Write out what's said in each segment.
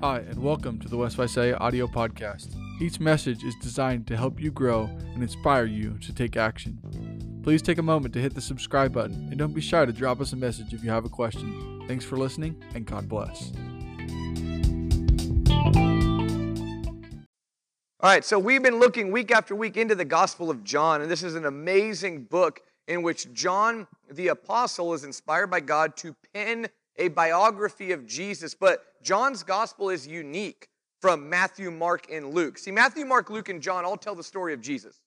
Hi, and welcome to the West Visalia audio podcast. Each message is designed to help you grow and inspire you to take action. Please take a moment to hit the subscribe button and don't be shy to drop us a message if you have a question. Thanks for listening, and God bless. All right, so we've been looking week after week into the Gospel of John, and this is an amazing book in which John the Apostle is inspired by God to pen a biography of Jesus. But John's Gospel is unique from Matthew, Mark, and Luke. See, Matthew, Mark, Luke, and John all tell the story of Jesus.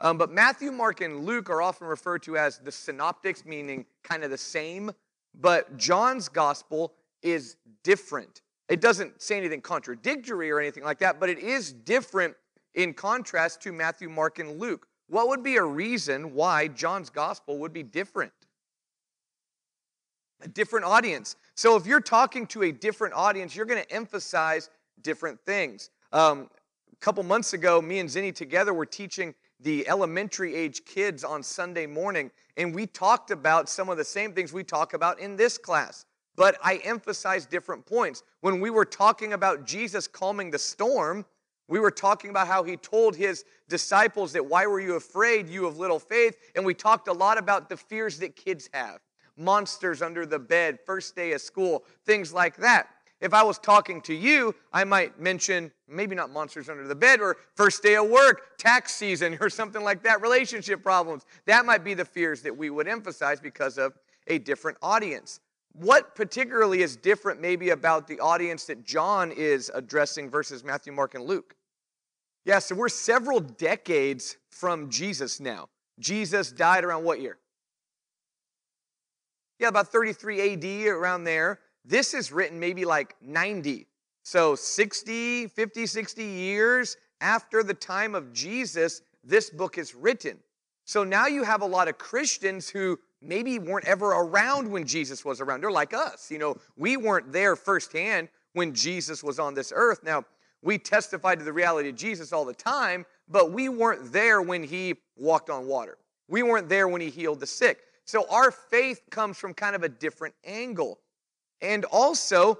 Um, but Matthew, Mark, and Luke are often referred to as the synoptics, meaning kind of the same. But John's Gospel is different. It doesn't say anything contradictory or anything like that, but it is different in contrast to Matthew, Mark, and Luke. What would be a reason why John's gospel would be different? A different audience. So if you're talking to a different audience, you're going to emphasize different things. Um, a couple months ago, me and Zinni together were teaching the elementary age kids on Sunday morning, and we talked about some of the same things we talk about in this class but I emphasized different points. When we were talking about Jesus calming the storm, we were talking about how he told his disciples that, Why were you afraid, you of little faith? And we talked a lot about the fears that kids have monsters under the bed, first day of school, things like that. If I was talking to you, I might mention maybe not monsters under the bed or first day of work, tax season, or something like that, relationship problems. That might be the fears that we would emphasize because of a different audience. What particularly is different, maybe, about the audience that John is addressing versus Matthew, Mark, and Luke? Yeah, so we're several decades from Jesus now. Jesus died around what year? Yeah, about 33 AD, around there. This is written maybe like 90. So 60, 50, 60 years after the time of Jesus, this book is written. So now you have a lot of Christians who maybe weren't ever around when Jesus was around. They're like us. You know, we weren't there firsthand when Jesus was on this earth. Now, we testify to the reality of Jesus all the time, but we weren't there when he walked on water. We weren't there when he healed the sick. So our faith comes from kind of a different angle. And also,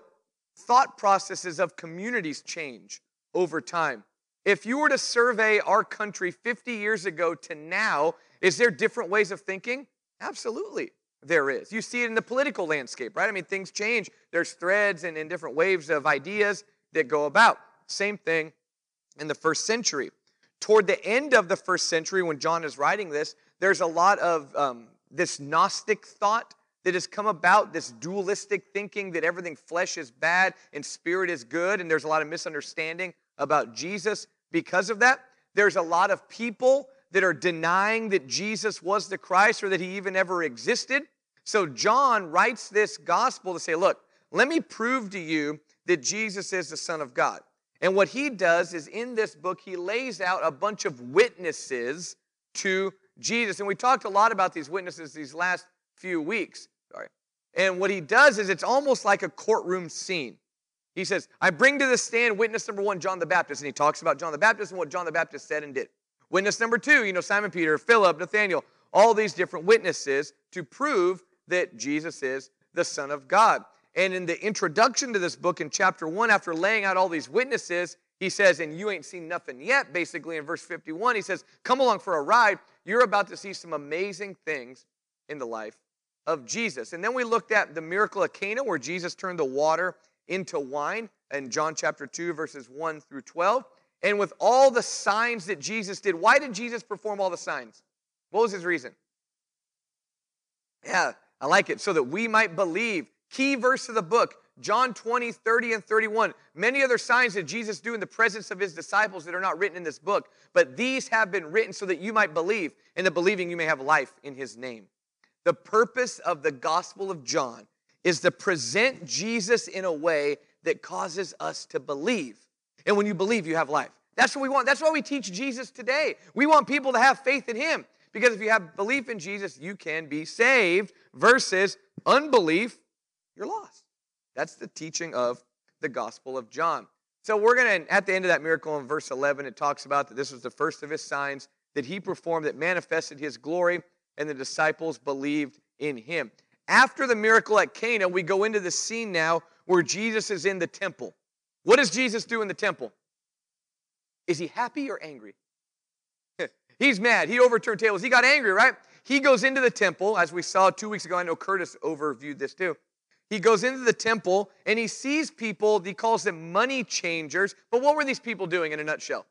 thought processes of communities change over time. If you were to survey our country 50 years ago to now, is there different ways of thinking? Absolutely, there is. You see it in the political landscape, right? I mean, things change. There's threads and, and different waves of ideas that go about. Same thing in the first century. Toward the end of the first century, when John is writing this, there's a lot of um, this Gnostic thought that has come about, this dualistic thinking that everything flesh is bad and spirit is good, and there's a lot of misunderstanding about Jesus because of that. There's a lot of people that are denying that Jesus was the Christ or that he even ever existed. So John writes this gospel to say, look, let me prove to you that Jesus is the Son of God. And what he does is in this book, he lays out a bunch of witnesses to Jesus. And we talked a lot about these witnesses these last few weeks. Sorry. And what he does is it's almost like a courtroom scene. He says, I bring to the stand witness number one, John the Baptist. And he talks about John the Baptist and what John the Baptist said and did. Witness number two, you know, Simon Peter, Philip, Nathaniel, all these different witnesses to prove that Jesus is the Son of God. And in the introduction to this book in chapter one, after laying out all these witnesses, he says, and you ain't seen nothing yet, basically in verse 51, he says, Come along for a ride. You're about to see some amazing things in the life of Jesus. And then we looked at the miracle of Cana, where Jesus turned the water into wine in John chapter 2, verses 1 through 12 and with all the signs that Jesus did. Why did Jesus perform all the signs? What was his reason? Yeah, I like it. So that we might believe. Key verse of the book, John 20, 30, and 31. Many other signs that Jesus do in the presence of his disciples that are not written in this book, but these have been written so that you might believe, and the believing you may have life in his name. The purpose of the Gospel of John is to present Jesus in a way that causes us to believe. And when you believe, you have life. That's what we want. That's why we teach Jesus today. We want people to have faith in Him. Because if you have belief in Jesus, you can be saved, versus unbelief, you're lost. That's the teaching of the Gospel of John. So we're going to, at the end of that miracle in verse 11, it talks about that this was the first of his signs that he performed that manifested his glory, and the disciples believed in him. After the miracle at Cana, we go into the scene now where Jesus is in the temple. What does Jesus do in the temple? Is he happy or angry? He's mad. He overturned tables. He got angry, right? He goes into the temple, as we saw two weeks ago. I know Curtis overviewed this too. He goes into the temple and he sees people, he calls them money changers. But what were these people doing in a nutshell?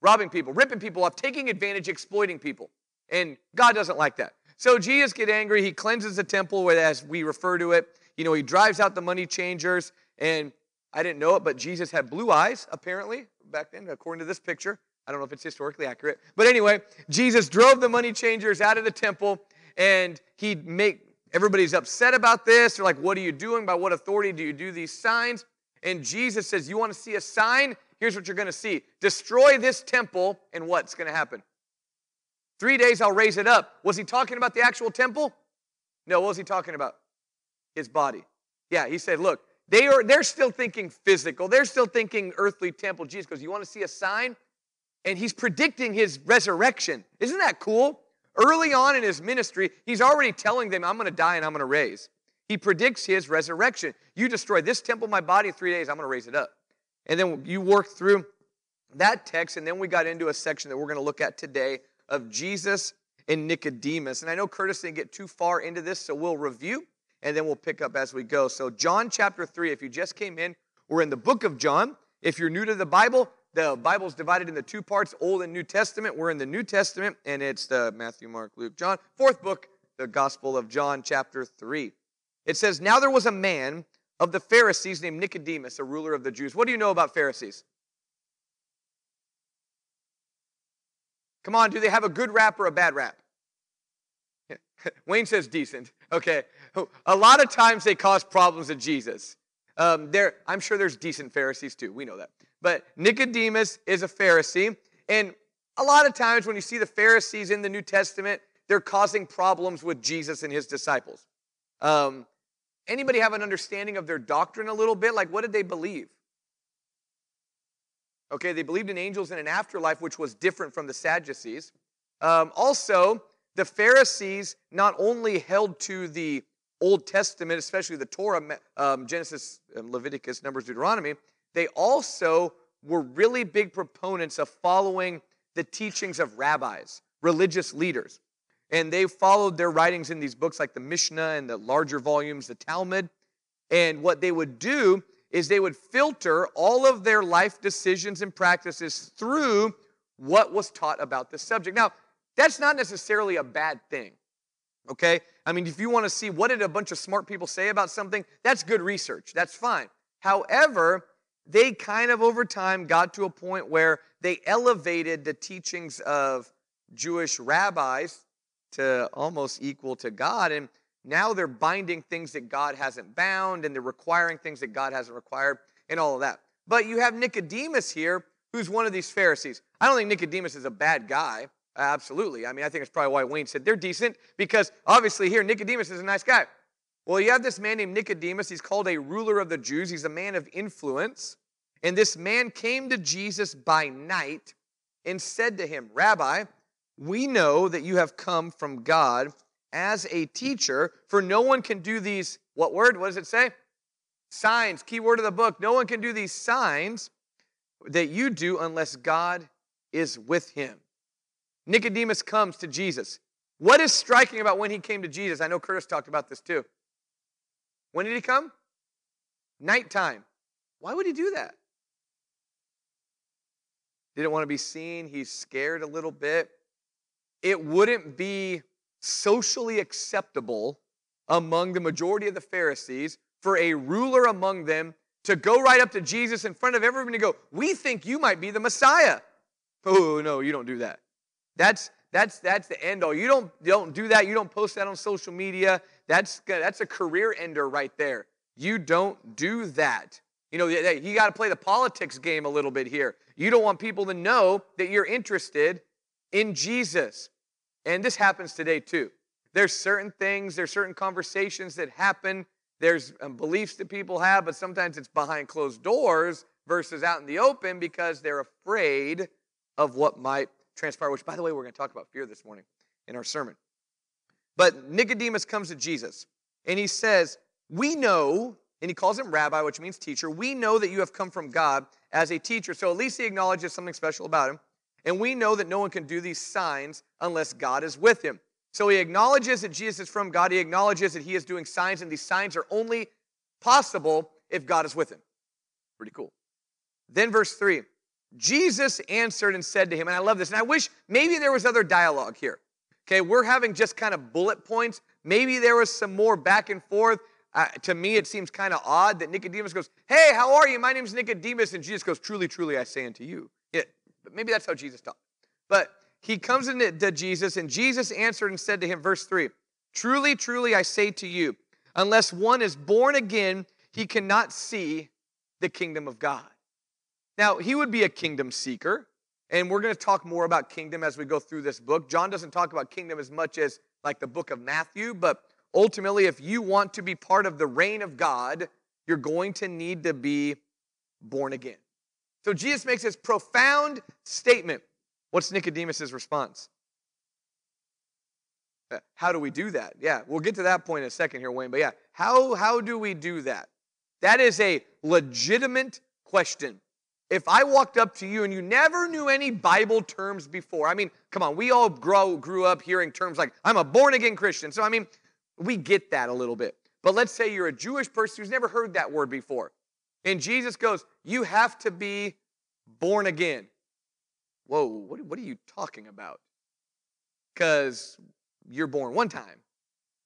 Robbing people, ripping people off, taking advantage, exploiting people. And God doesn't like that. So Jesus get angry. He cleanses the temple, as we refer to it. You know, he drives out the money changers. And I didn't know it, but Jesus had blue eyes, apparently, back then, according to this picture. I don't know if it's historically accurate. But anyway, Jesus drove the money changers out of the temple and he'd make everybody's upset about this. They're like, What are you doing? By what authority do you do these signs? And Jesus says, You want to see a sign? Here's what you're going to see destroy this temple, and what's going to happen? Three days I'll raise it up. Was he talking about the actual temple? No, what was he talking about? His body. Yeah, he said, Look, they are, they're still thinking physical. They're still thinking earthly temple. Jesus goes, You want to see a sign? And he's predicting his resurrection. Isn't that cool? Early on in his ministry, he's already telling them, I'm going to die and I'm going to raise. He predicts his resurrection. You destroy this temple, my body, in three days, I'm going to raise it up. And then you work through that text, and then we got into a section that we're going to look at today of Jesus and Nicodemus. And I know Curtis didn't get too far into this, so we'll review and then we'll pick up as we go. So, John chapter 3, if you just came in, we're in the book of John. If you're new to the Bible, the Bible is divided into two parts Old and New Testament. We're in the New Testament, and it's the Matthew, Mark, Luke, John. Fourth book, the Gospel of John, chapter 3. It says, Now there was a man of the Pharisees named Nicodemus, a ruler of the Jews. What do you know about Pharisees? Come on, do they have a good rap or a bad rap? Wayne says decent. Okay. A lot of times they cause problems with Jesus. Um, there, I'm sure there's decent Pharisees too. We know that. But Nicodemus is a Pharisee. And a lot of times when you see the Pharisees in the New Testament, they're causing problems with Jesus and his disciples. Um, anybody have an understanding of their doctrine a little bit? Like, what did they believe? Okay, they believed in angels and an afterlife, which was different from the Sadducees. Um, also, the Pharisees not only held to the Old Testament, especially the Torah, um, Genesis, um, Leviticus, Numbers, Deuteronomy, they also were really big proponents of following the teachings of rabbis, religious leaders. And they followed their writings in these books like the Mishnah and the larger volumes, the Talmud. And what they would do is they would filter all of their life decisions and practices through what was taught about the subject. Now, that's not necessarily a bad thing. Okay? I mean, if you want to see what did a bunch of smart people say about something, that's good research. That's fine. However, they kind of over time got to a point where they elevated the teachings of Jewish rabbis to almost equal to God. And now they're binding things that God hasn't bound and they're requiring things that God hasn't required and all of that. But you have Nicodemus here, who's one of these Pharisees. I don't think Nicodemus is a bad guy. Absolutely. I mean, I think it's probably why Wayne said they're decent because obviously here Nicodemus is a nice guy. Well, you have this man named Nicodemus. He's called a ruler of the Jews. He's a man of influence. And this man came to Jesus by night and said to him, Rabbi, we know that you have come from God as a teacher, for no one can do these, what word? What does it say? Signs, key word of the book. No one can do these signs that you do unless God is with him. Nicodemus comes to Jesus. What is striking about when he came to Jesus? I know Curtis talked about this too. When did he come? Nighttime. Why would he do that? Didn't want to be seen. He's scared a little bit. It wouldn't be socially acceptable among the majority of the Pharisees for a ruler among them to go right up to Jesus in front of everyone and go, We think you might be the Messiah. Oh, no, you don't do that. That's that's that's the end all. You don't don't do that. You don't post that on social media. That's that's a career ender right there. You don't do that. You know, you got to play the politics game a little bit here. You don't want people to know that you're interested in Jesus. And this happens today too. There's certain things, there's certain conversations that happen, there's um, beliefs that people have, but sometimes it's behind closed doors versus out in the open because they're afraid of what might transpire, which, by the way, we're going to talk about fear this morning in our sermon. But Nicodemus comes to Jesus and he says, We know and he calls him rabbi, which means teacher. We know that you have come from God as a teacher. So at least he acknowledges something special about him. And we know that no one can do these signs unless God is with him. So he acknowledges that Jesus is from God. He acknowledges that he is doing signs, and these signs are only possible if God is with him. Pretty cool. Then, verse 3 Jesus answered and said to him, and I love this, and I wish maybe there was other dialogue here. Okay, we're having just kind of bullet points. Maybe there was some more back and forth. Uh, to me, it seems kind of odd that Nicodemus goes, Hey, how are you? My name's Nicodemus. And Jesus goes, Truly, truly, I say unto you. Yeah, but maybe that's how Jesus talked. But he comes into Jesus, and Jesus answered and said to him, verse 3 Truly, truly, I say to you, unless one is born again, he cannot see the kingdom of God. Now, he would be a kingdom seeker, and we're going to talk more about kingdom as we go through this book. John doesn't talk about kingdom as much as like the book of Matthew, but ultimately, if you want to be part of the reign of God, you're going to need to be born again. So Jesus makes this profound statement What's Nicodemus' response? Uh, how do we do that? Yeah, we'll get to that point in a second here, Wayne. But yeah, how, how do we do that? That is a legitimate question. If I walked up to you and you never knew any Bible terms before, I mean, come on, we all grow, grew up hearing terms like, I'm a born again Christian. So, I mean, we get that a little bit. But let's say you're a Jewish person who's never heard that word before. And Jesus goes, You have to be born again. Whoa, what, what are you talking about? Because you're born one time.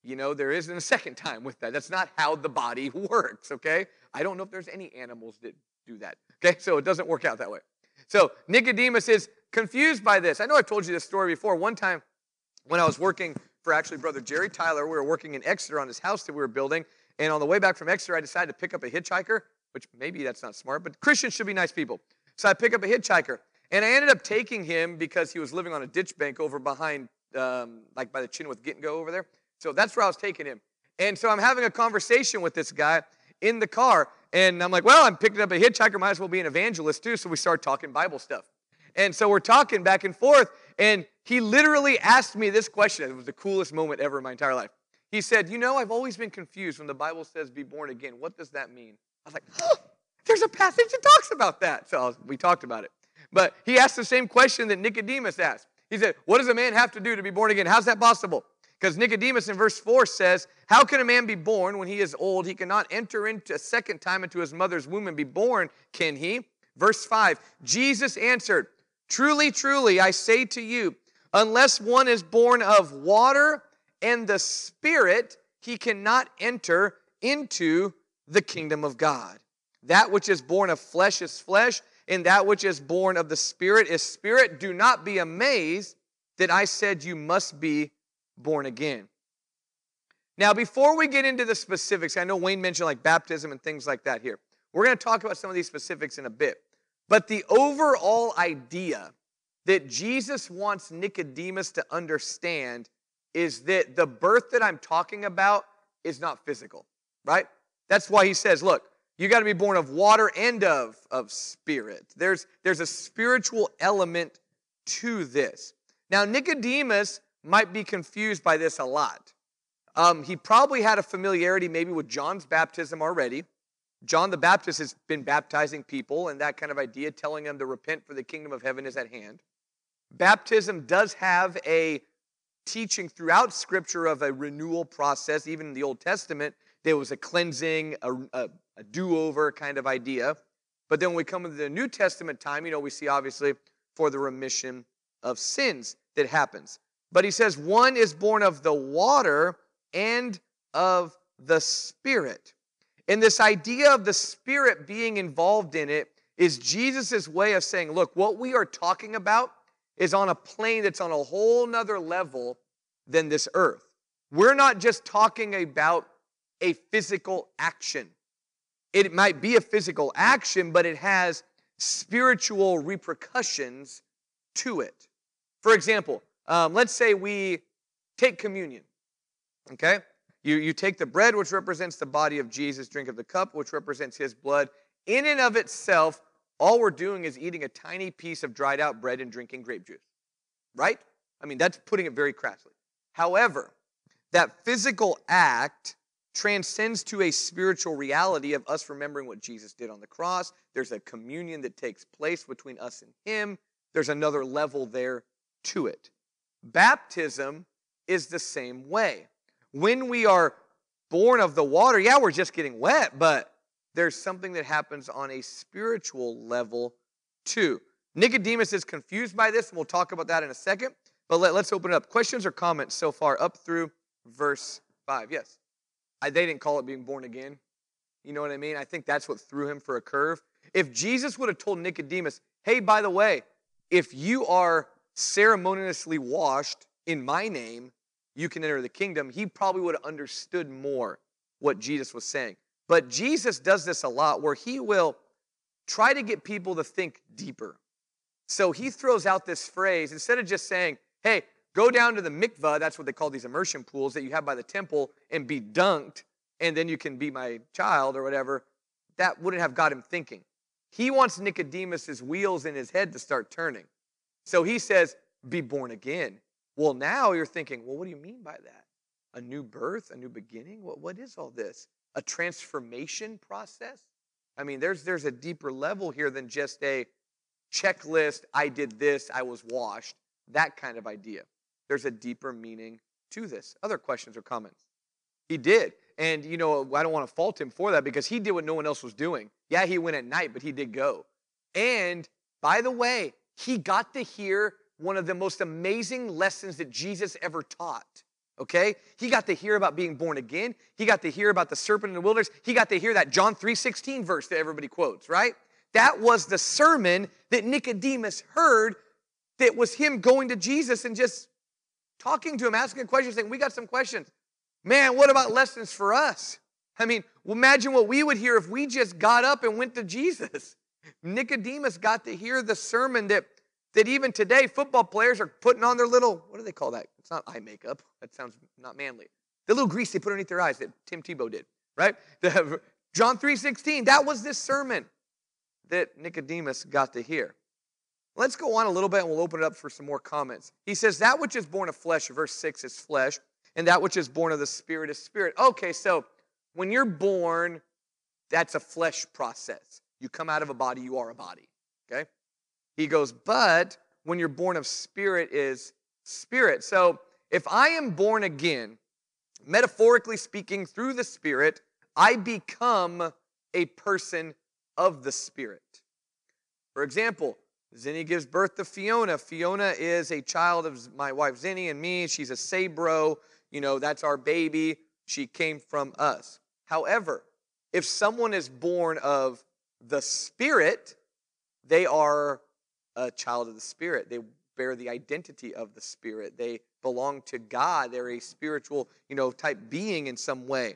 You know, there isn't a second time with that. That's not how the body works, okay? I don't know if there's any animals that do that, okay? So it doesn't work out that way. So Nicodemus is confused by this. I know I've told you this story before. One time when I was working for actually Brother Jerry Tyler, we were working in Exeter on his house that we were building. And on the way back from Exeter, I decided to pick up a hitchhiker, which maybe that's not smart, but Christians should be nice people. So I pick up a hitchhiker. And I ended up taking him because he was living on a ditch bank over behind, um, like by the Chinwith Get and Go over there. So that's where I was taking him. And so I'm having a conversation with this guy in the car. And I'm like, well, I'm picking up a hitchhiker, might as well be an evangelist too. So we start talking Bible stuff. And so we're talking back and forth. And he literally asked me this question. It was the coolest moment ever in my entire life. He said, You know, I've always been confused when the Bible says be born again. What does that mean? I was like, oh, There's a passage that talks about that. So we talked about it. But he asked the same question that Nicodemus asked. He said, What does a man have to do to be born again? How's that possible? Because Nicodemus in verse 4 says, How can a man be born when he is old? He cannot enter into a second time into his mother's womb and be born, can he? Verse 5 Jesus answered, Truly, truly, I say to you, unless one is born of water and the Spirit, he cannot enter into the kingdom of God. That which is born of flesh is flesh, and that which is born of the Spirit is spirit. Do not be amazed that I said you must be born again. Now, before we get into the specifics, I know Wayne mentioned like baptism and things like that here. We're going to talk about some of these specifics in a bit. But the overall idea that Jesus wants Nicodemus to understand is that the birth that I'm talking about is not physical, right? That's why he says, look, you got to be born of water and of, of spirit. There's, there's a spiritual element to this. Now, Nicodemus might be confused by this a lot. Um, he probably had a familiarity maybe with John's baptism already. John the Baptist has been baptizing people and that kind of idea, telling them to repent for the kingdom of heaven is at hand. Baptism does have a teaching throughout Scripture of a renewal process. Even in the Old Testament, there was a cleansing, a, a, a do over kind of idea. But then when we come into the New Testament time, you know, we see obviously for the remission of sins that happens. But he says one is born of the water and of the Spirit. And this idea of the Spirit being involved in it is Jesus' way of saying, look, what we are talking about is on a plane that's on a whole nother level than this earth. We're not just talking about a physical action. It might be a physical action, but it has spiritual repercussions to it. For example, um, let's say we take communion, okay? You, you take the bread, which represents the body of Jesus, drink of the cup, which represents his blood. In and of itself, all we're doing is eating a tiny piece of dried out bread and drinking grape juice, right? I mean, that's putting it very crassly. However, that physical act transcends to a spiritual reality of us remembering what Jesus did on the cross. There's a communion that takes place between us and Him. There's another level there to it. Baptism is the same way. When we are born of the water, yeah, we're just getting wet, but there's something that happens on a spiritual level too. Nicodemus is confused by this, and we'll talk about that in a second. But let, us open it up. Questions or comments so far up through verse 5? Yes. I, they didn't call it being born again. You know what I mean? I think that's what threw him for a curve. If Jesus would have told Nicodemus, hey, by the way, if you are ceremoniously washed in my name, you can enter the kingdom, he probably would have understood more what Jesus was saying. But Jesus does this a lot where he will try to get people to think deeper. So he throws out this phrase instead of just saying, hey, go down to the mikvah, that's what they call these immersion pools that you have by the temple, and be dunked, and then you can be my child or whatever. That wouldn't have got him thinking. He wants Nicodemus's wheels in his head to start turning. So he says, be born again. Well, now you're thinking, well, what do you mean by that? A new birth, a new beginning? What, what is all this? A transformation process? I mean, there's, there's a deeper level here than just a checklist, I did this, I was washed, that kind of idea. There's a deeper meaning to this. Other questions or comments? He did. And, you know, I don't want to fault him for that because he did what no one else was doing. Yeah, he went at night, but he did go. And by the way, he got to hear one of the most amazing lessons that Jesus ever taught. Okay? He got to hear about being born again. He got to hear about the serpent in the wilderness. He got to hear that John 3:16 verse that everybody quotes, right? That was the sermon that Nicodemus heard that was him going to Jesus and just talking to him, asking questions, saying, We got some questions. Man, what about lessons for us? I mean, imagine what we would hear if we just got up and went to Jesus. Nicodemus got to hear the sermon that that even today football players are putting on their little, what do they call that? It's not eye makeup. That sounds not manly. The little grease they put underneath their eyes that Tim Tebow did, right? The, John 3.16, that was this sermon that Nicodemus got to hear. Let's go on a little bit and we'll open it up for some more comments. He says, That which is born of flesh, verse 6 is flesh, and that which is born of the spirit is spirit. Okay, so when you're born, that's a flesh process. You come out of a body, you are a body. Okay? He goes, but when you're born of spirit is spirit. So if I am born again, metaphorically speaking, through the spirit, I become a person of the spirit. For example, Zinni gives birth to Fiona. Fiona is a child of my wife Zinni and me. She's a Sabro. You know, that's our baby. She came from us. However, if someone is born of the Spirit, they are a child of the Spirit. They bear the identity of the Spirit. They belong to God. They're a spiritual, you know, type being in some way.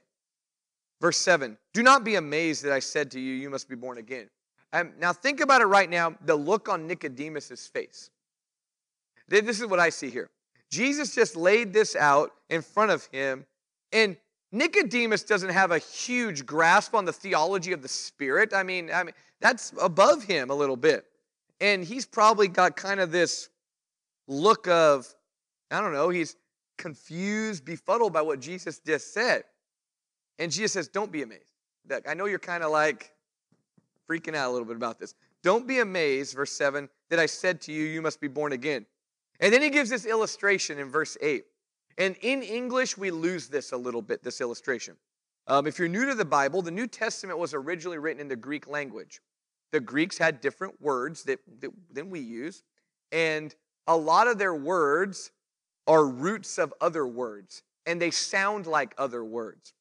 Verse 7 Do not be amazed that I said to you, You must be born again. Um, now, think about it right now the look on Nicodemus's face. This is what I see here. Jesus just laid this out in front of him, and Nicodemus doesn't have a huge grasp on the theology of the Spirit. I mean, I mean that's above him a little bit. And he's probably got kind of this look of, I don't know, he's confused, befuddled by what Jesus just said. And Jesus says, Don't be amazed. I know you're kind of like freaking out a little bit about this. Don't be amazed, verse 7, that I said to you, You must be born again. And then he gives this illustration in verse 8. And in English, we lose this a little bit, this illustration. Um, if you're new to the Bible, the New Testament was originally written in the Greek language. The Greeks had different words that, that, than we use, and a lot of their words are roots of other words, and they sound like other words.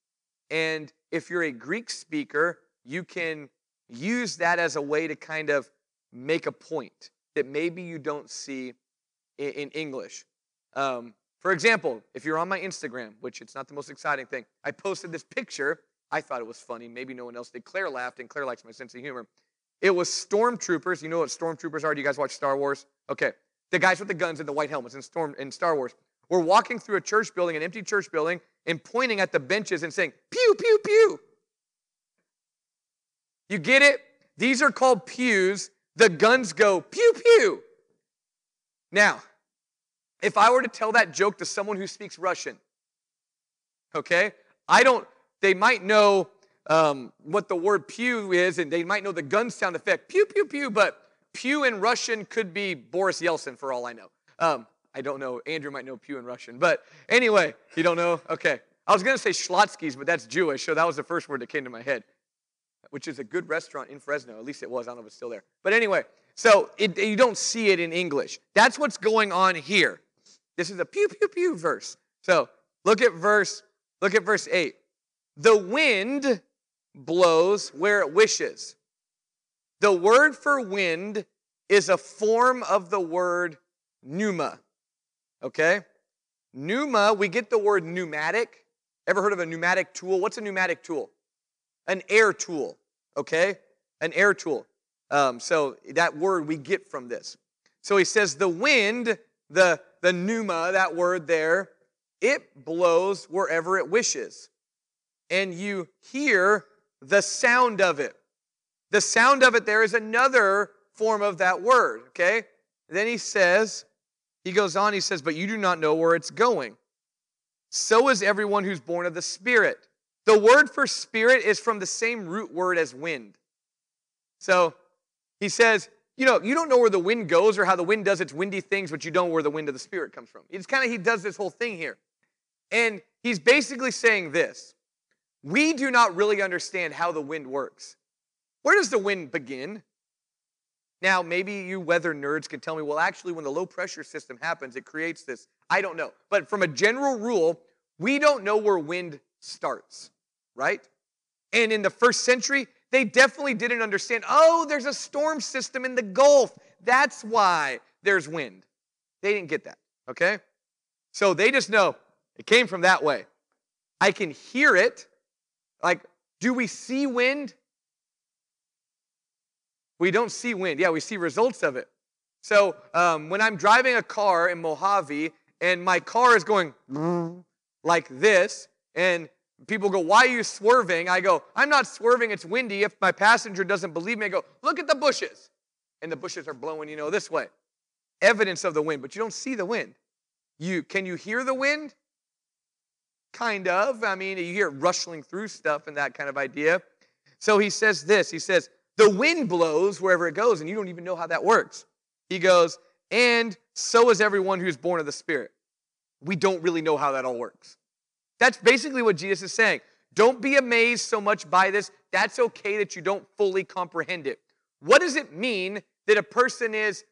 And if you're a Greek speaker, you can use that as a way to kind of make a point that maybe you don't see in, in English. Um, for example, if you're on my Instagram, which it's not the most exciting thing, I posted this picture. I thought it was funny. Maybe no one else did. Claire laughed, and Claire likes my sense of humor. It was stormtroopers. You know what stormtroopers are? Do you guys watch Star Wars? Okay. The guys with the guns and the white helmets in, Storm, in Star Wars were walking through a church building, an empty church building, and pointing at the benches and saying, pew, pew, pew. You get it? These are called pews. The guns go pew, pew. Now, if I were to tell that joke to someone who speaks Russian, okay, I don't, they might know um, what the word pew is, and they might know the gun sound effect, pew, pew, pew, but pew in Russian could be Boris Yeltsin for all I know. Um, I don't know. Andrew might know pew in Russian. But anyway, you don't know? Okay. I was going to say Schlotzsky's, but that's Jewish, so that was the first word that came to my head, which is a good restaurant in Fresno. At least it was. I don't know if it's still there. But anyway, so it, you don't see it in English. That's what's going on here. This is a pew, pew, pew verse. So look at verse, look at verse 8. The wind blows where it wishes. The word for wind is a form of the word pneuma. Okay? Pneuma, we get the word pneumatic. Ever heard of a pneumatic tool? What's a pneumatic tool? An air tool. Okay? An air tool. Um, so that word we get from this. So he says the wind, the, the pneuma, that word there, it blows wherever it wishes. And you hear the sound of it. The sound of it there is another form of that word, okay? Then he says, he goes on, he says, But you do not know where it's going. So is everyone who's born of the Spirit. The word for spirit is from the same root word as wind. So he says, you know, you don't know where the wind goes or how the wind does its windy things, but you don't know where the wind of the Spirit comes from. It's kind of, he does this whole thing here. And he's basically saying this We do not really understand how the wind works. Where does the wind begin? Now, maybe you weather nerds can tell me, well, actually, when the low pressure system happens, it creates this. I don't know. But from a general rule, we don't know where wind starts, right? And in the first century, they definitely didn't understand, oh, there's a storm system in the Gulf. That's why there's wind. They didn't get that, okay? So they just know it came from that way. I can hear it. Like, do we see wind? We don't see wind. Yeah, we see results of it. So um, when I'm driving a car in Mojave and my car is going like this, and people go, Why are you swerving? I go, I'm not swerving, it's windy. If my passenger doesn't believe me, I go, Look at the bushes. And the bushes are blowing, you know, this way. Evidence of the wind, but you don't see the wind. You can you hear the wind? Kind of. I mean, you hear it rustling through stuff and that kind of idea. So he says this. He says, the wind blows wherever it goes, and you don't even know how that works. He goes, and so is everyone who's born of the Spirit. We don't really know how that all works. That's basically what Jesus is saying. Don't be amazed so much by this. That's okay that you don't fully comprehend it. What does it mean that a person is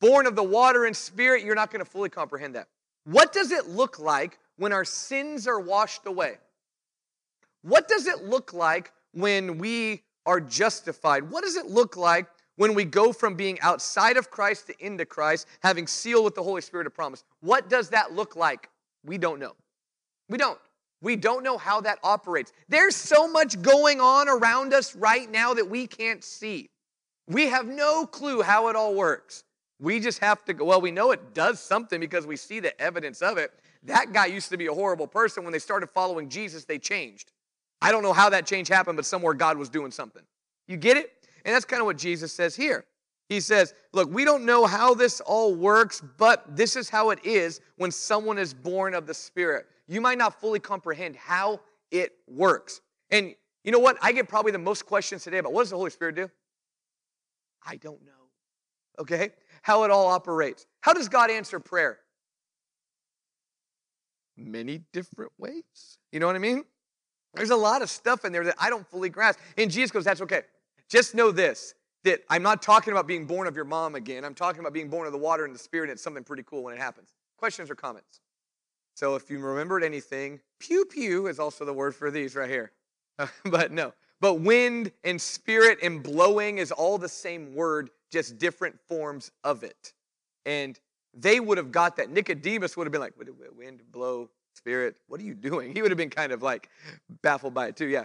born of the water and spirit? You're not going to fully comprehend that. What does it look like when our sins are washed away? What does it look like when we are justified. What does it look like when we go from being outside of Christ to into Christ, having sealed with the Holy Spirit of promise? What does that look like? We don't know. We don't. We don't know how that operates. There's so much going on around us right now that we can't see. We have no clue how it all works. We just have to go, well, we know it does something because we see the evidence of it. That guy used to be a horrible person. When they started following Jesus, they changed. I don't know how that change happened, but somewhere God was doing something. You get it? And that's kind of what Jesus says here. He says, Look, we don't know how this all works, but this is how it is when someone is born of the Spirit. You might not fully comprehend how it works. And you know what? I get probably the most questions today about what does the Holy Spirit do? I don't know. Okay? How it all operates. How does God answer prayer? Many different ways. You know what I mean? There's a lot of stuff in there that I don't fully grasp. And Jesus goes, That's okay. Just know this that I'm not talking about being born of your mom again. I'm talking about being born of the water and the spirit. And it's something pretty cool when it happens. Questions or comments? So if you remembered anything, pew pew is also the word for these right here. but no. But wind and spirit and blowing is all the same word, just different forms of it. And they would have got that. Nicodemus would have been like, wind, blow, Spirit, what are you doing? He would have been kind of like baffled by it too. Yeah.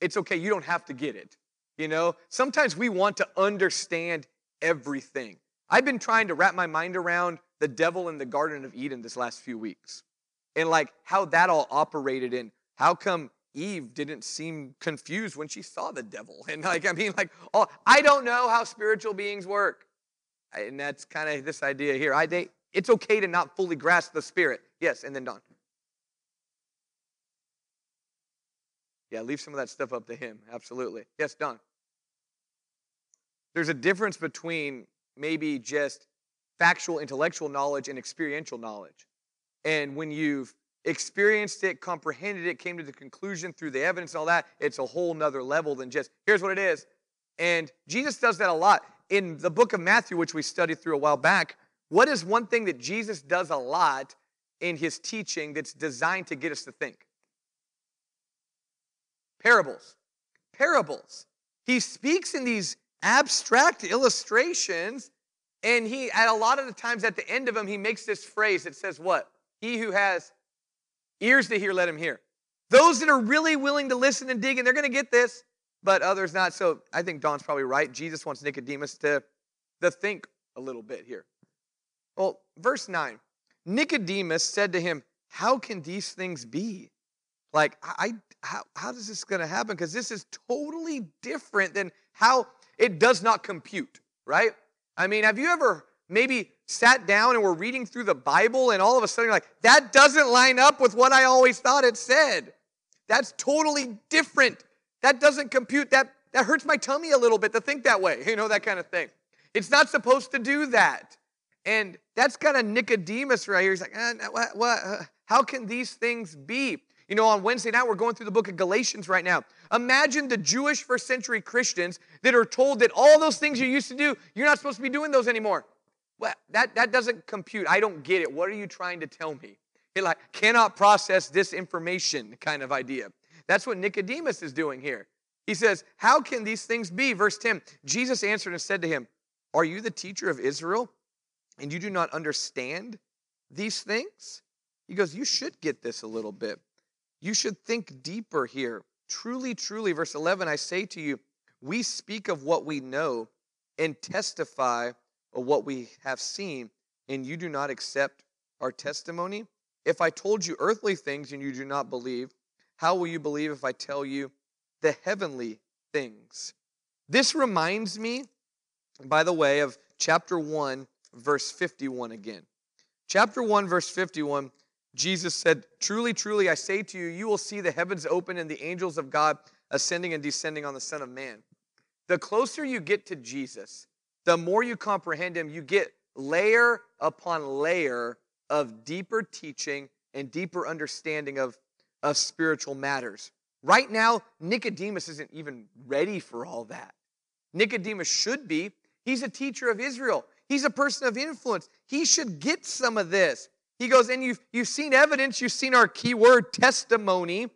It's okay. You don't have to get it. You know, sometimes we want to understand everything. I've been trying to wrap my mind around the devil in the Garden of Eden this last few weeks and like how that all operated and how come Eve didn't seem confused when she saw the devil. And like, I mean, like, oh, I don't know how spiritual beings work. And that's kind of this idea here. I, they, it's okay to not fully grasp the Spirit. Yes, and then Don. Yeah, leave some of that stuff up to him. Absolutely. Yes, Don. There's a difference between maybe just factual intellectual knowledge and experiential knowledge. And when you've experienced it, comprehended it, came to the conclusion through the evidence and all that, it's a whole nother level than just, here's what it is. And Jesus does that a lot. In the book of Matthew, which we studied through a while back, what is one thing that Jesus does a lot in his teaching that's designed to get us to think? Parables. Parables. He speaks in these abstract illustrations, and he, at a lot of the times at the end of them, he makes this phrase that says, What? He who has ears to hear, let him hear. Those that are really willing to listen and dig, and they're going to get this, but others not. So I think Don's probably right. Jesus wants Nicodemus to, to think a little bit here. Well, verse 9 Nicodemus said to him, How can these things be? Like, I, how, how is this going to happen? Because this is totally different than how it does not compute, right? I mean, have you ever maybe sat down and were reading through the Bible and all of a sudden you're like, that doesn't line up with what I always thought it said? That's totally different. That doesn't compute. That, that hurts my tummy a little bit to think that way, you know, that kind of thing. It's not supposed to do that. And that's kind of Nicodemus right here. He's like, eh, what, what, uh, how can these things be? You know, on Wednesday night, we're going through the book of Galatians right now. Imagine the Jewish first century Christians that are told that all those things you used to do, you're not supposed to be doing those anymore. Well, that, that doesn't compute. I don't get it. What are you trying to tell me? He like cannot process this information kind of idea. That's what Nicodemus is doing here. He says, How can these things be? Verse 10 Jesus answered and said to him, Are you the teacher of Israel and you do not understand these things? He goes, You should get this a little bit. You should think deeper here. Truly, truly, verse 11, I say to you, we speak of what we know and testify of what we have seen, and you do not accept our testimony? If I told you earthly things and you do not believe, how will you believe if I tell you the heavenly things? This reminds me, by the way, of chapter 1, verse 51 again. Chapter 1, verse 51 Jesus said, Truly, truly, I say to you, you will see the heavens open and the angels of God ascending and descending on the Son of Man. The closer you get to Jesus, the more you comprehend him, you get layer upon layer of deeper teaching and deeper understanding of, of spiritual matters. Right now, Nicodemus isn't even ready for all that. Nicodemus should be. He's a teacher of Israel, he's a person of influence. He should get some of this. He goes, and you've, you've seen evidence, you've seen our key word, testimony,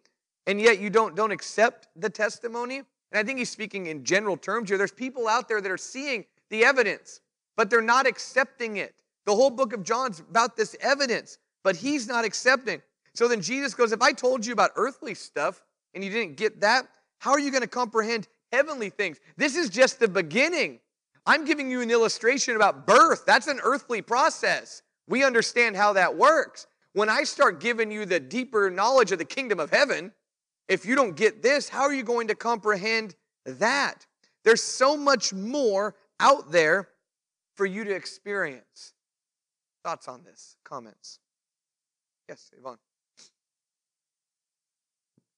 and yet you don't, don't accept the testimony. And I think he's speaking in general terms here. There's people out there that are seeing the evidence, but they're not accepting it. The whole book of John's about this evidence, but he's not accepting. So then Jesus goes, If I told you about earthly stuff and you didn't get that, how are you going to comprehend heavenly things? This is just the beginning. I'm giving you an illustration about birth. That's an earthly process. We understand how that works. When I start giving you the deeper knowledge of the kingdom of heaven, if you don't get this, how are you going to comprehend that? There's so much more out there for you to experience. Thoughts on this? Comments? Yes, Yvonne.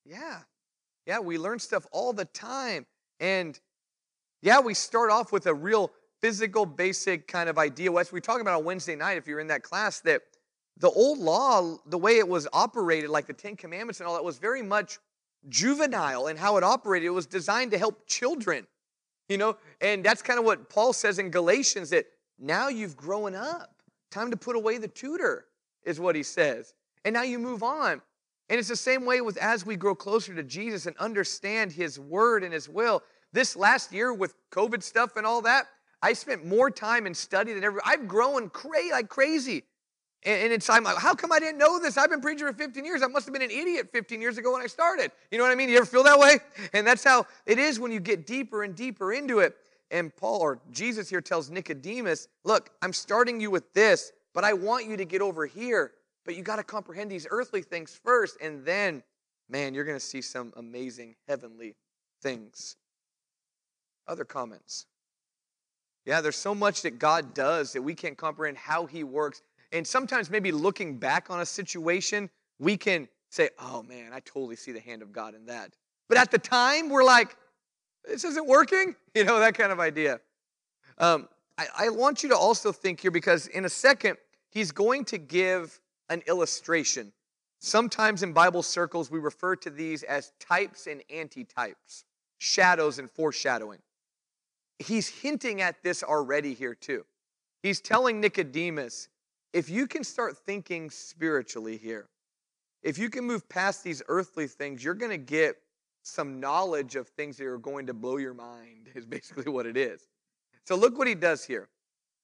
Yeah. Yeah, we learn stuff all the time. And yeah, we start off with a real physical, basic kind of idea. As we talked about on Wednesday night, if you're in that class, that the old law, the way it was operated, like the Ten Commandments and all that, was very much juvenile in how it operated. It was designed to help children, you know, and that's kind of what Paul says in Galatians that now you've grown up. Time to put away the tutor, is what he says. And now you move on. And it's the same way with as we grow closer to Jesus and understand his word and his will. This last year with COVID stuff and all that, I spent more time in study than ever. I've grown cra- like crazy. And, and it's, I'm like, how come I didn't know this? I've been preaching for 15 years. I must have been an idiot 15 years ago when I started. You know what I mean? You ever feel that way? And that's how it is when you get deeper and deeper into it. And Paul or Jesus here tells Nicodemus, look, I'm starting you with this, but I want you to get over here. But you got to comprehend these earthly things first. And then, man, you're going to see some amazing heavenly things. Other comments? Yeah, there's so much that God does that we can't comprehend how He works. And sometimes, maybe looking back on a situation, we can say, oh man, I totally see the hand of God in that. But at the time, we're like, this isn't working. You know, that kind of idea. Um, I, I want you to also think here because in a second, he's going to give an illustration. Sometimes in Bible circles, we refer to these as types and antitypes, shadows and foreshadowing. He's hinting at this already here, too. He's telling Nicodemus if you can start thinking spiritually here, if you can move past these earthly things, you're going to get some knowledge of things that are going to blow your mind, is basically what it is. So look what he does here.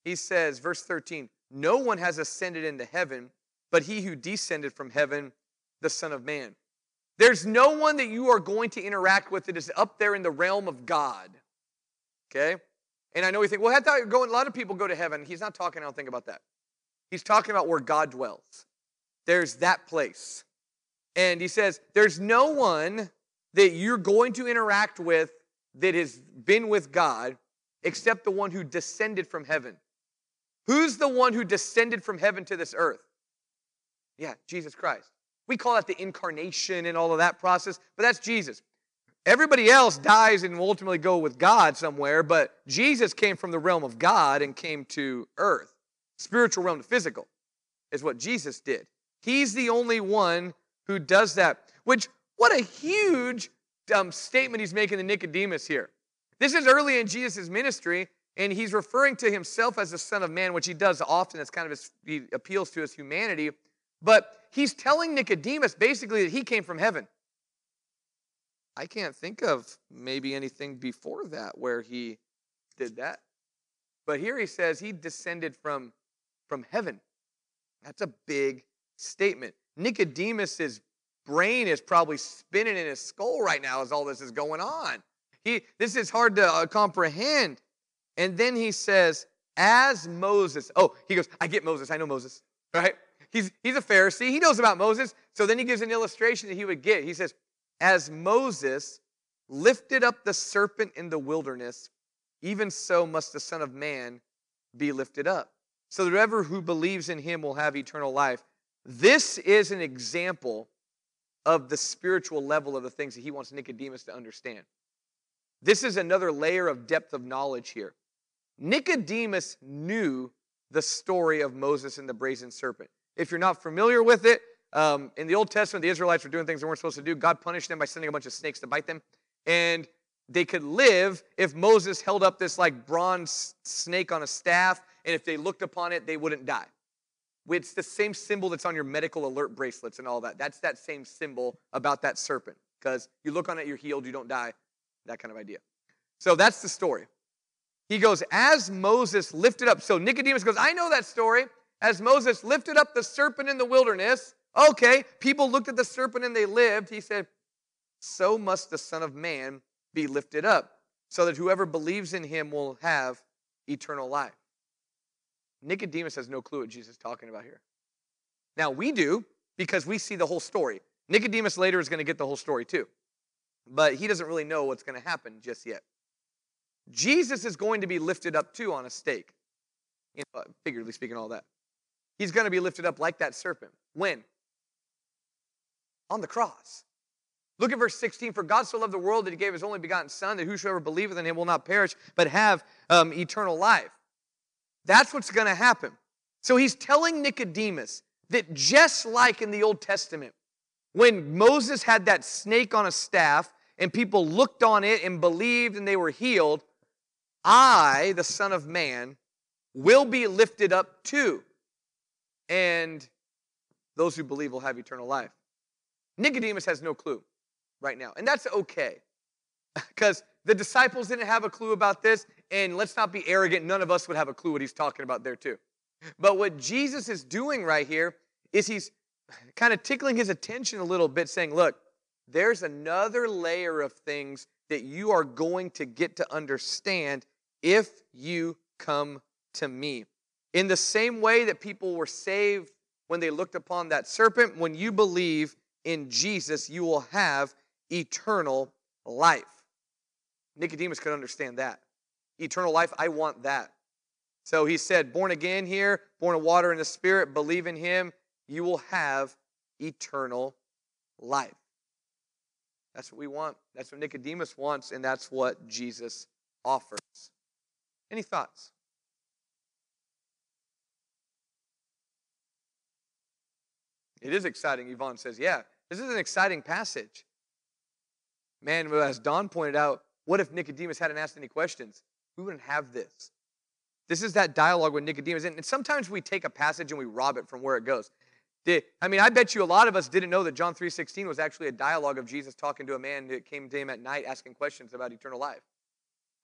He says, verse 13, no one has ascended into heaven but he who descended from heaven, the Son of Man. There's no one that you are going to interact with that is up there in the realm of God. Okay? And I know you think, well, I thought you're going, a lot of people go to heaven. He's not talking, I don't think about that. He's talking about where God dwells. There's that place. And he says, there's no one that you're going to interact with that has been with God except the one who descended from heaven. Who's the one who descended from heaven to this earth? Yeah, Jesus Christ. We call that the incarnation and all of that process, but that's Jesus. Everybody else dies and will ultimately go with God somewhere, but Jesus came from the realm of God and came to earth. Spiritual realm to physical is what Jesus did. He's the only one who does that, which, what a huge um, statement he's making to Nicodemus here. This is early in Jesus' ministry, and he's referring to himself as the Son of Man, which he does often. That's kind of his, he appeals to his humanity. But he's telling Nicodemus basically that he came from heaven. I can't think of maybe anything before that where he did that. But here he says he descended from, from heaven. That's a big statement. Nicodemus's brain is probably spinning in his skull right now as all this is going on. He, this is hard to uh, comprehend. And then he says, as Moses, oh, he goes, I get Moses, I know Moses, right? He's, he's a Pharisee. He knows about Moses. So then he gives an illustration that he would get. He says, As Moses lifted up the serpent in the wilderness, even so must the Son of Man be lifted up, so that whoever who believes in him will have eternal life. This is an example of the spiritual level of the things that he wants Nicodemus to understand. This is another layer of depth of knowledge here. Nicodemus knew the story of Moses and the brazen serpent. If you're not familiar with it, um, in the Old Testament, the Israelites were doing things they weren't supposed to do. God punished them by sending a bunch of snakes to bite them. And they could live if Moses held up this like bronze snake on a staff, and if they looked upon it, they wouldn't die. It's the same symbol that's on your medical alert bracelets and all that. That's that same symbol about that serpent. Because you look on it, you're healed, you don't die. That kind of idea. So that's the story. He goes, as Moses lifted up. So Nicodemus goes, I know that story as Moses lifted up the serpent in the wilderness. Okay, people looked at the serpent and they lived. He said, So must the Son of Man be lifted up, so that whoever believes in him will have eternal life. Nicodemus has no clue what Jesus is talking about here. Now, we do because we see the whole story. Nicodemus later is going to get the whole story too, but he doesn't really know what's going to happen just yet. Jesus is going to be lifted up too on a stake, you know, figuratively speaking, all that. He's going to be lifted up like that serpent. When? On the cross. Look at verse 16. For God so loved the world that he gave his only begotten Son, that whosoever believeth in him will not perish, but have um, eternal life. That's what's going to happen. So he's telling Nicodemus that just like in the Old Testament, when Moses had that snake on a staff and people looked on it and believed and they were healed, I, the Son of Man, will be lifted up too and those who believe will have eternal life. Nicodemus has no clue right now, and that's okay because the disciples didn't have a clue about this, and let's not be arrogant, none of us would have a clue what he's talking about there, too. But what Jesus is doing right here is he's kind of tickling his attention a little bit, saying, Look, there's another layer of things that you are going to get to understand if you come to me. In the same way that people were saved when they looked upon that serpent, when you believe in Jesus, you will have eternal life. Nicodemus could understand that. Eternal life, I want that. So he said, born again here, born of water and the Spirit, believe in him, you will have eternal life. That's what we want. That's what Nicodemus wants, and that's what Jesus offers. Any thoughts? It is exciting, Yvonne says. Yeah, this is an exciting passage. Man, as Don pointed out, what if Nicodemus hadn't asked any questions? We wouldn't have this. This is that dialogue with Nicodemus. And sometimes we take a passage and we rob it from where it goes. I mean, I bet you a lot of us didn't know that John 3.16 was actually a dialogue of Jesus talking to a man that came to him at night asking questions about eternal life.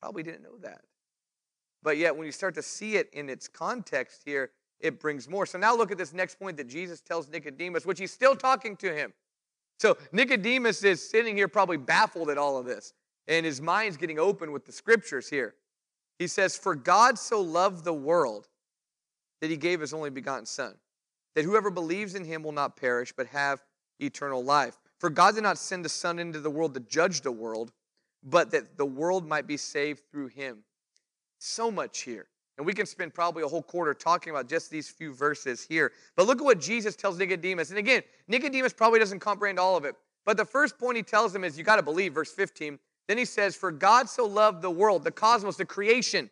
Probably didn't know that. But yet, when you start to see it in its context here, it brings more. So now look at this next point that Jesus tells Nicodemus, which he's still talking to him. So Nicodemus is sitting here probably baffled at all of this, and his mind's getting open with the scriptures here. He says, For God so loved the world that he gave his only begotten Son that whoever believes in him will not perish, but have eternal life. For God did not send the Son into the world to judge the world, but that the world might be saved through him. So much here. And we can spend probably a whole quarter talking about just these few verses here. But look at what Jesus tells Nicodemus. And again, Nicodemus probably doesn't comprehend all of it. But the first point he tells him is you got to believe, verse 15. Then he says, For God so loved the world, the cosmos, the creation.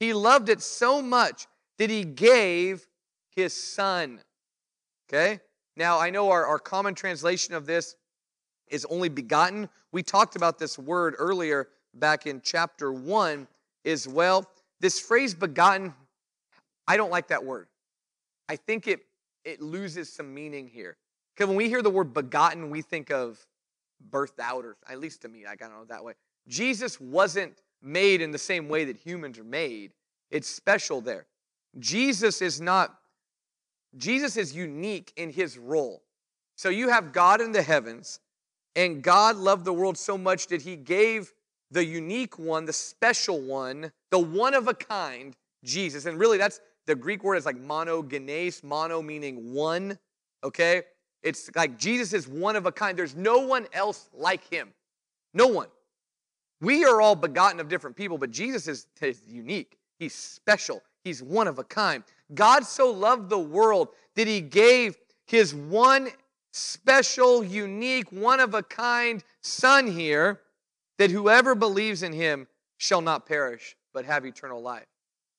He loved it so much that he gave his son. Okay? Now, I know our, our common translation of this is only begotten. We talked about this word earlier back in chapter 1 as well. This phrase begotten, I don't like that word. I think it, it loses some meaning here. Because when we hear the word begotten, we think of birthed out, or at least to me, I don't know that way. Jesus wasn't made in the same way that humans are made. It's special there. Jesus is not Jesus is unique in his role. So you have God in the heavens, and God loved the world so much that he gave the unique one, the special one, the one of a kind, Jesus. And really, that's the Greek word is like monogenes, mono meaning one, okay? It's like Jesus is one of a kind. There's no one else like him. No one. We are all begotten of different people, but Jesus is, is unique. He's special. He's one of a kind. God so loved the world that he gave his one special, unique, one of a kind son here that whoever believes in him shall not perish but have eternal life.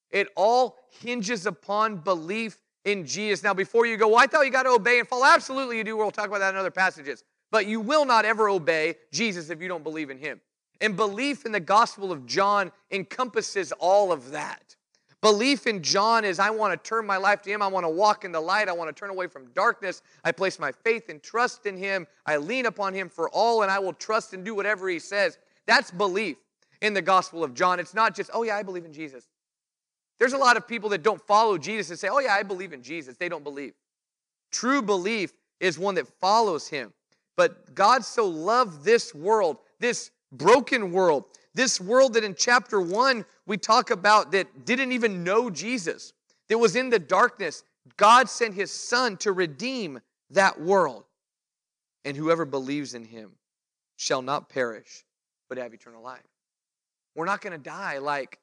It all hinges upon belief in Jesus. Now, before you go, well, I thought you got to obey and follow. Absolutely, you do. We'll talk about that in other passages. But you will not ever obey Jesus if you don't believe in him. And belief in the Gospel of John encompasses all of that. Belief in John is I want to turn my life to Him. I want to walk in the light. I want to turn away from darkness. I place my faith and trust in Him. I lean upon Him for all, and I will trust and do whatever He says. That's belief in the Gospel of John. It's not just, oh, yeah, I believe in Jesus. There's a lot of people that don't follow Jesus and say, oh, yeah, I believe in Jesus. They don't believe. True belief is one that follows Him. But God so loved this world, this broken world, this world that in chapter one we talk about that didn't even know Jesus, that was in the darkness. God sent his son to redeem that world. And whoever believes in him shall not perish, but have eternal life. We're not going to die like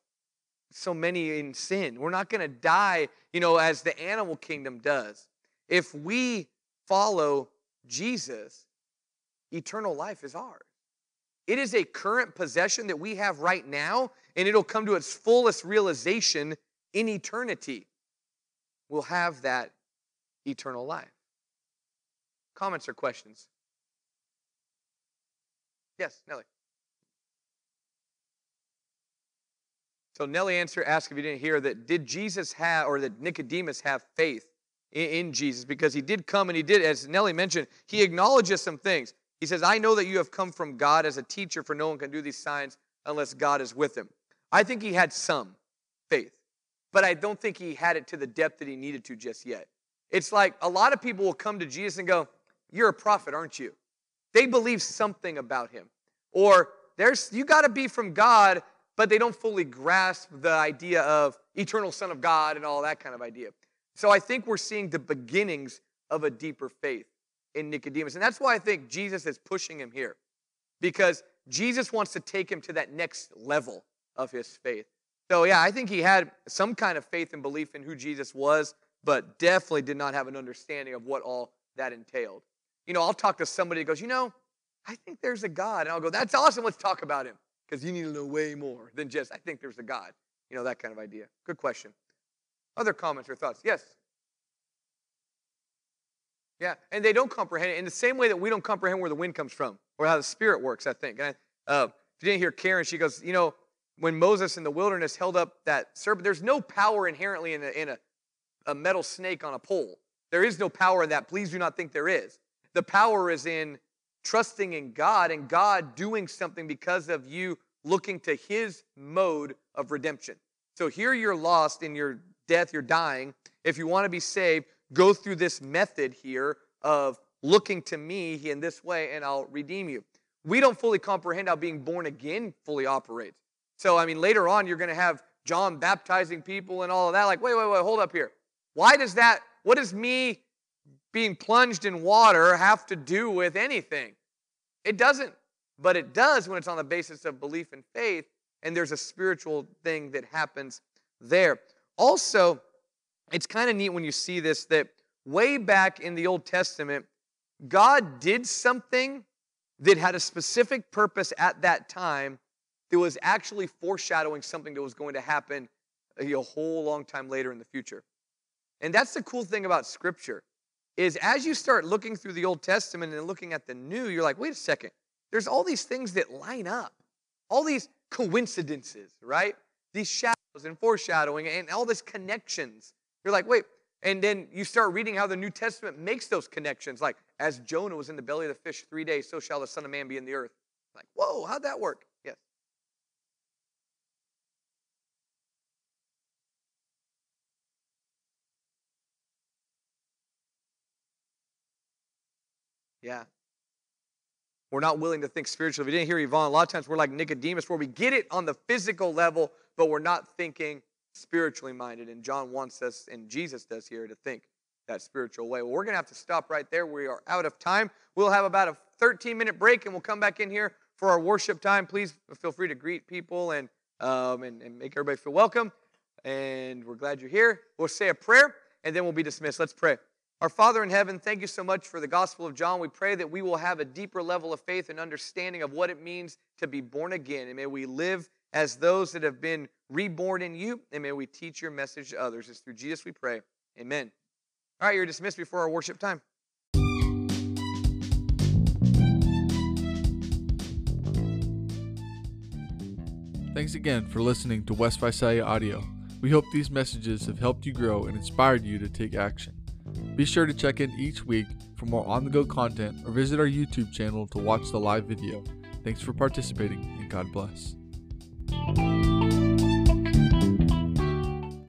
so many in sin. We're not going to die, you know, as the animal kingdom does. If we follow Jesus, eternal life is ours. It is a current possession that we have right now, and it'll come to its fullest realization in eternity. We'll have that eternal life. Comments or questions? Yes, Nellie. So Nellie answer asked if you didn't hear that did Jesus have or did Nicodemus have faith in, in Jesus because he did come and he did as Nellie mentioned he acknowledges some things. He says, I know that you have come from God as a teacher, for no one can do these signs unless God is with him. I think he had some faith, but I don't think he had it to the depth that he needed to just yet. It's like a lot of people will come to Jesus and go, You're a prophet, aren't you? They believe something about him. Or there's you got to be from God, but they don't fully grasp the idea of eternal Son of God and all that kind of idea. So I think we're seeing the beginnings of a deeper faith in Nicodemus. And that's why I think Jesus is pushing him here, because Jesus wants to take him to that next level of his faith. So, yeah, I think he had some kind of faith and belief in who Jesus was, but definitely did not have an understanding of what all that entailed. You know, I'll talk to somebody that goes, you know, I think there's a God. And I'll go, That's awesome. Let's talk about him. Because you need to know way more than just, I think there's a God. You know, that kind of idea. Good question. Other comments or thoughts? Yes. Yeah, and they don't comprehend it in the same way that we don't comprehend where the wind comes from or how the Spirit works, I think. And I, uh, if you didn't hear Karen, she goes, You know, when Moses in the wilderness held up that serpent, there's no power inherently in, a, in a, a metal snake on a pole. There is no power in that. Please do not think there is. The power is in trusting in God and God doing something because of you looking to his mode of redemption. So here you're lost in your death, you're dying. If you want to be saved, go through this method here of looking to me in this way and I'll redeem you. We don't fully comprehend how being born again fully operates. So, I mean, later on, you're going to have John baptizing people and all of that. Like, wait, wait, wait, hold up here. Why does that, what does me being plunged in water have to do with anything? It doesn't, but it does when it's on the basis of belief and faith, and there's a spiritual thing that happens there. Also, it's kind of neat when you see this that way back in the Old Testament, God did something that had a specific purpose at that time that was actually foreshadowing something that was going to happen a whole long time later in the future. And that's the cool thing about scripture is as you start looking through the Old Testament and looking at the new, you're like, wait a second, there's all these things that line up, all these coincidences, right? These shadows and foreshadowing and all these connections. You're like, wait, and then you start reading how the New Testament makes those connections. Like, as Jonah was in the belly of the fish three days, so shall the Son of Man be in the earth. Like, whoa, how'd that work? Yes. Yeah. We're not willing to think spiritually. If you didn't hear Yvonne, a lot of times we're like Nicodemus, where we get it on the physical level, but we're not thinking spiritually minded. And John wants us, and Jesus does here, to think that spiritual way. Well, we're going to have to stop right there. We are out of time. We'll have about a 13 minute break, and we'll come back in here for our worship time. Please feel free to greet people and, um, and, and make everybody feel welcome. And we're glad you're here. We'll say a prayer, and then we'll be dismissed. Let's pray. Our Father in heaven, thank you so much for the Gospel of John. We pray that we will have a deeper level of faith and understanding of what it means to be born again. And may we live as those that have been reborn in you. And may we teach your message to others. It's through Jesus we pray. Amen. All right, you're dismissed before our worship time. Thanks again for listening to West Visalia Audio. We hope these messages have helped you grow and inspired you to take action. Be sure to check in each week for more on the go content or visit our YouTube channel to watch the live video. Thanks for participating and God bless.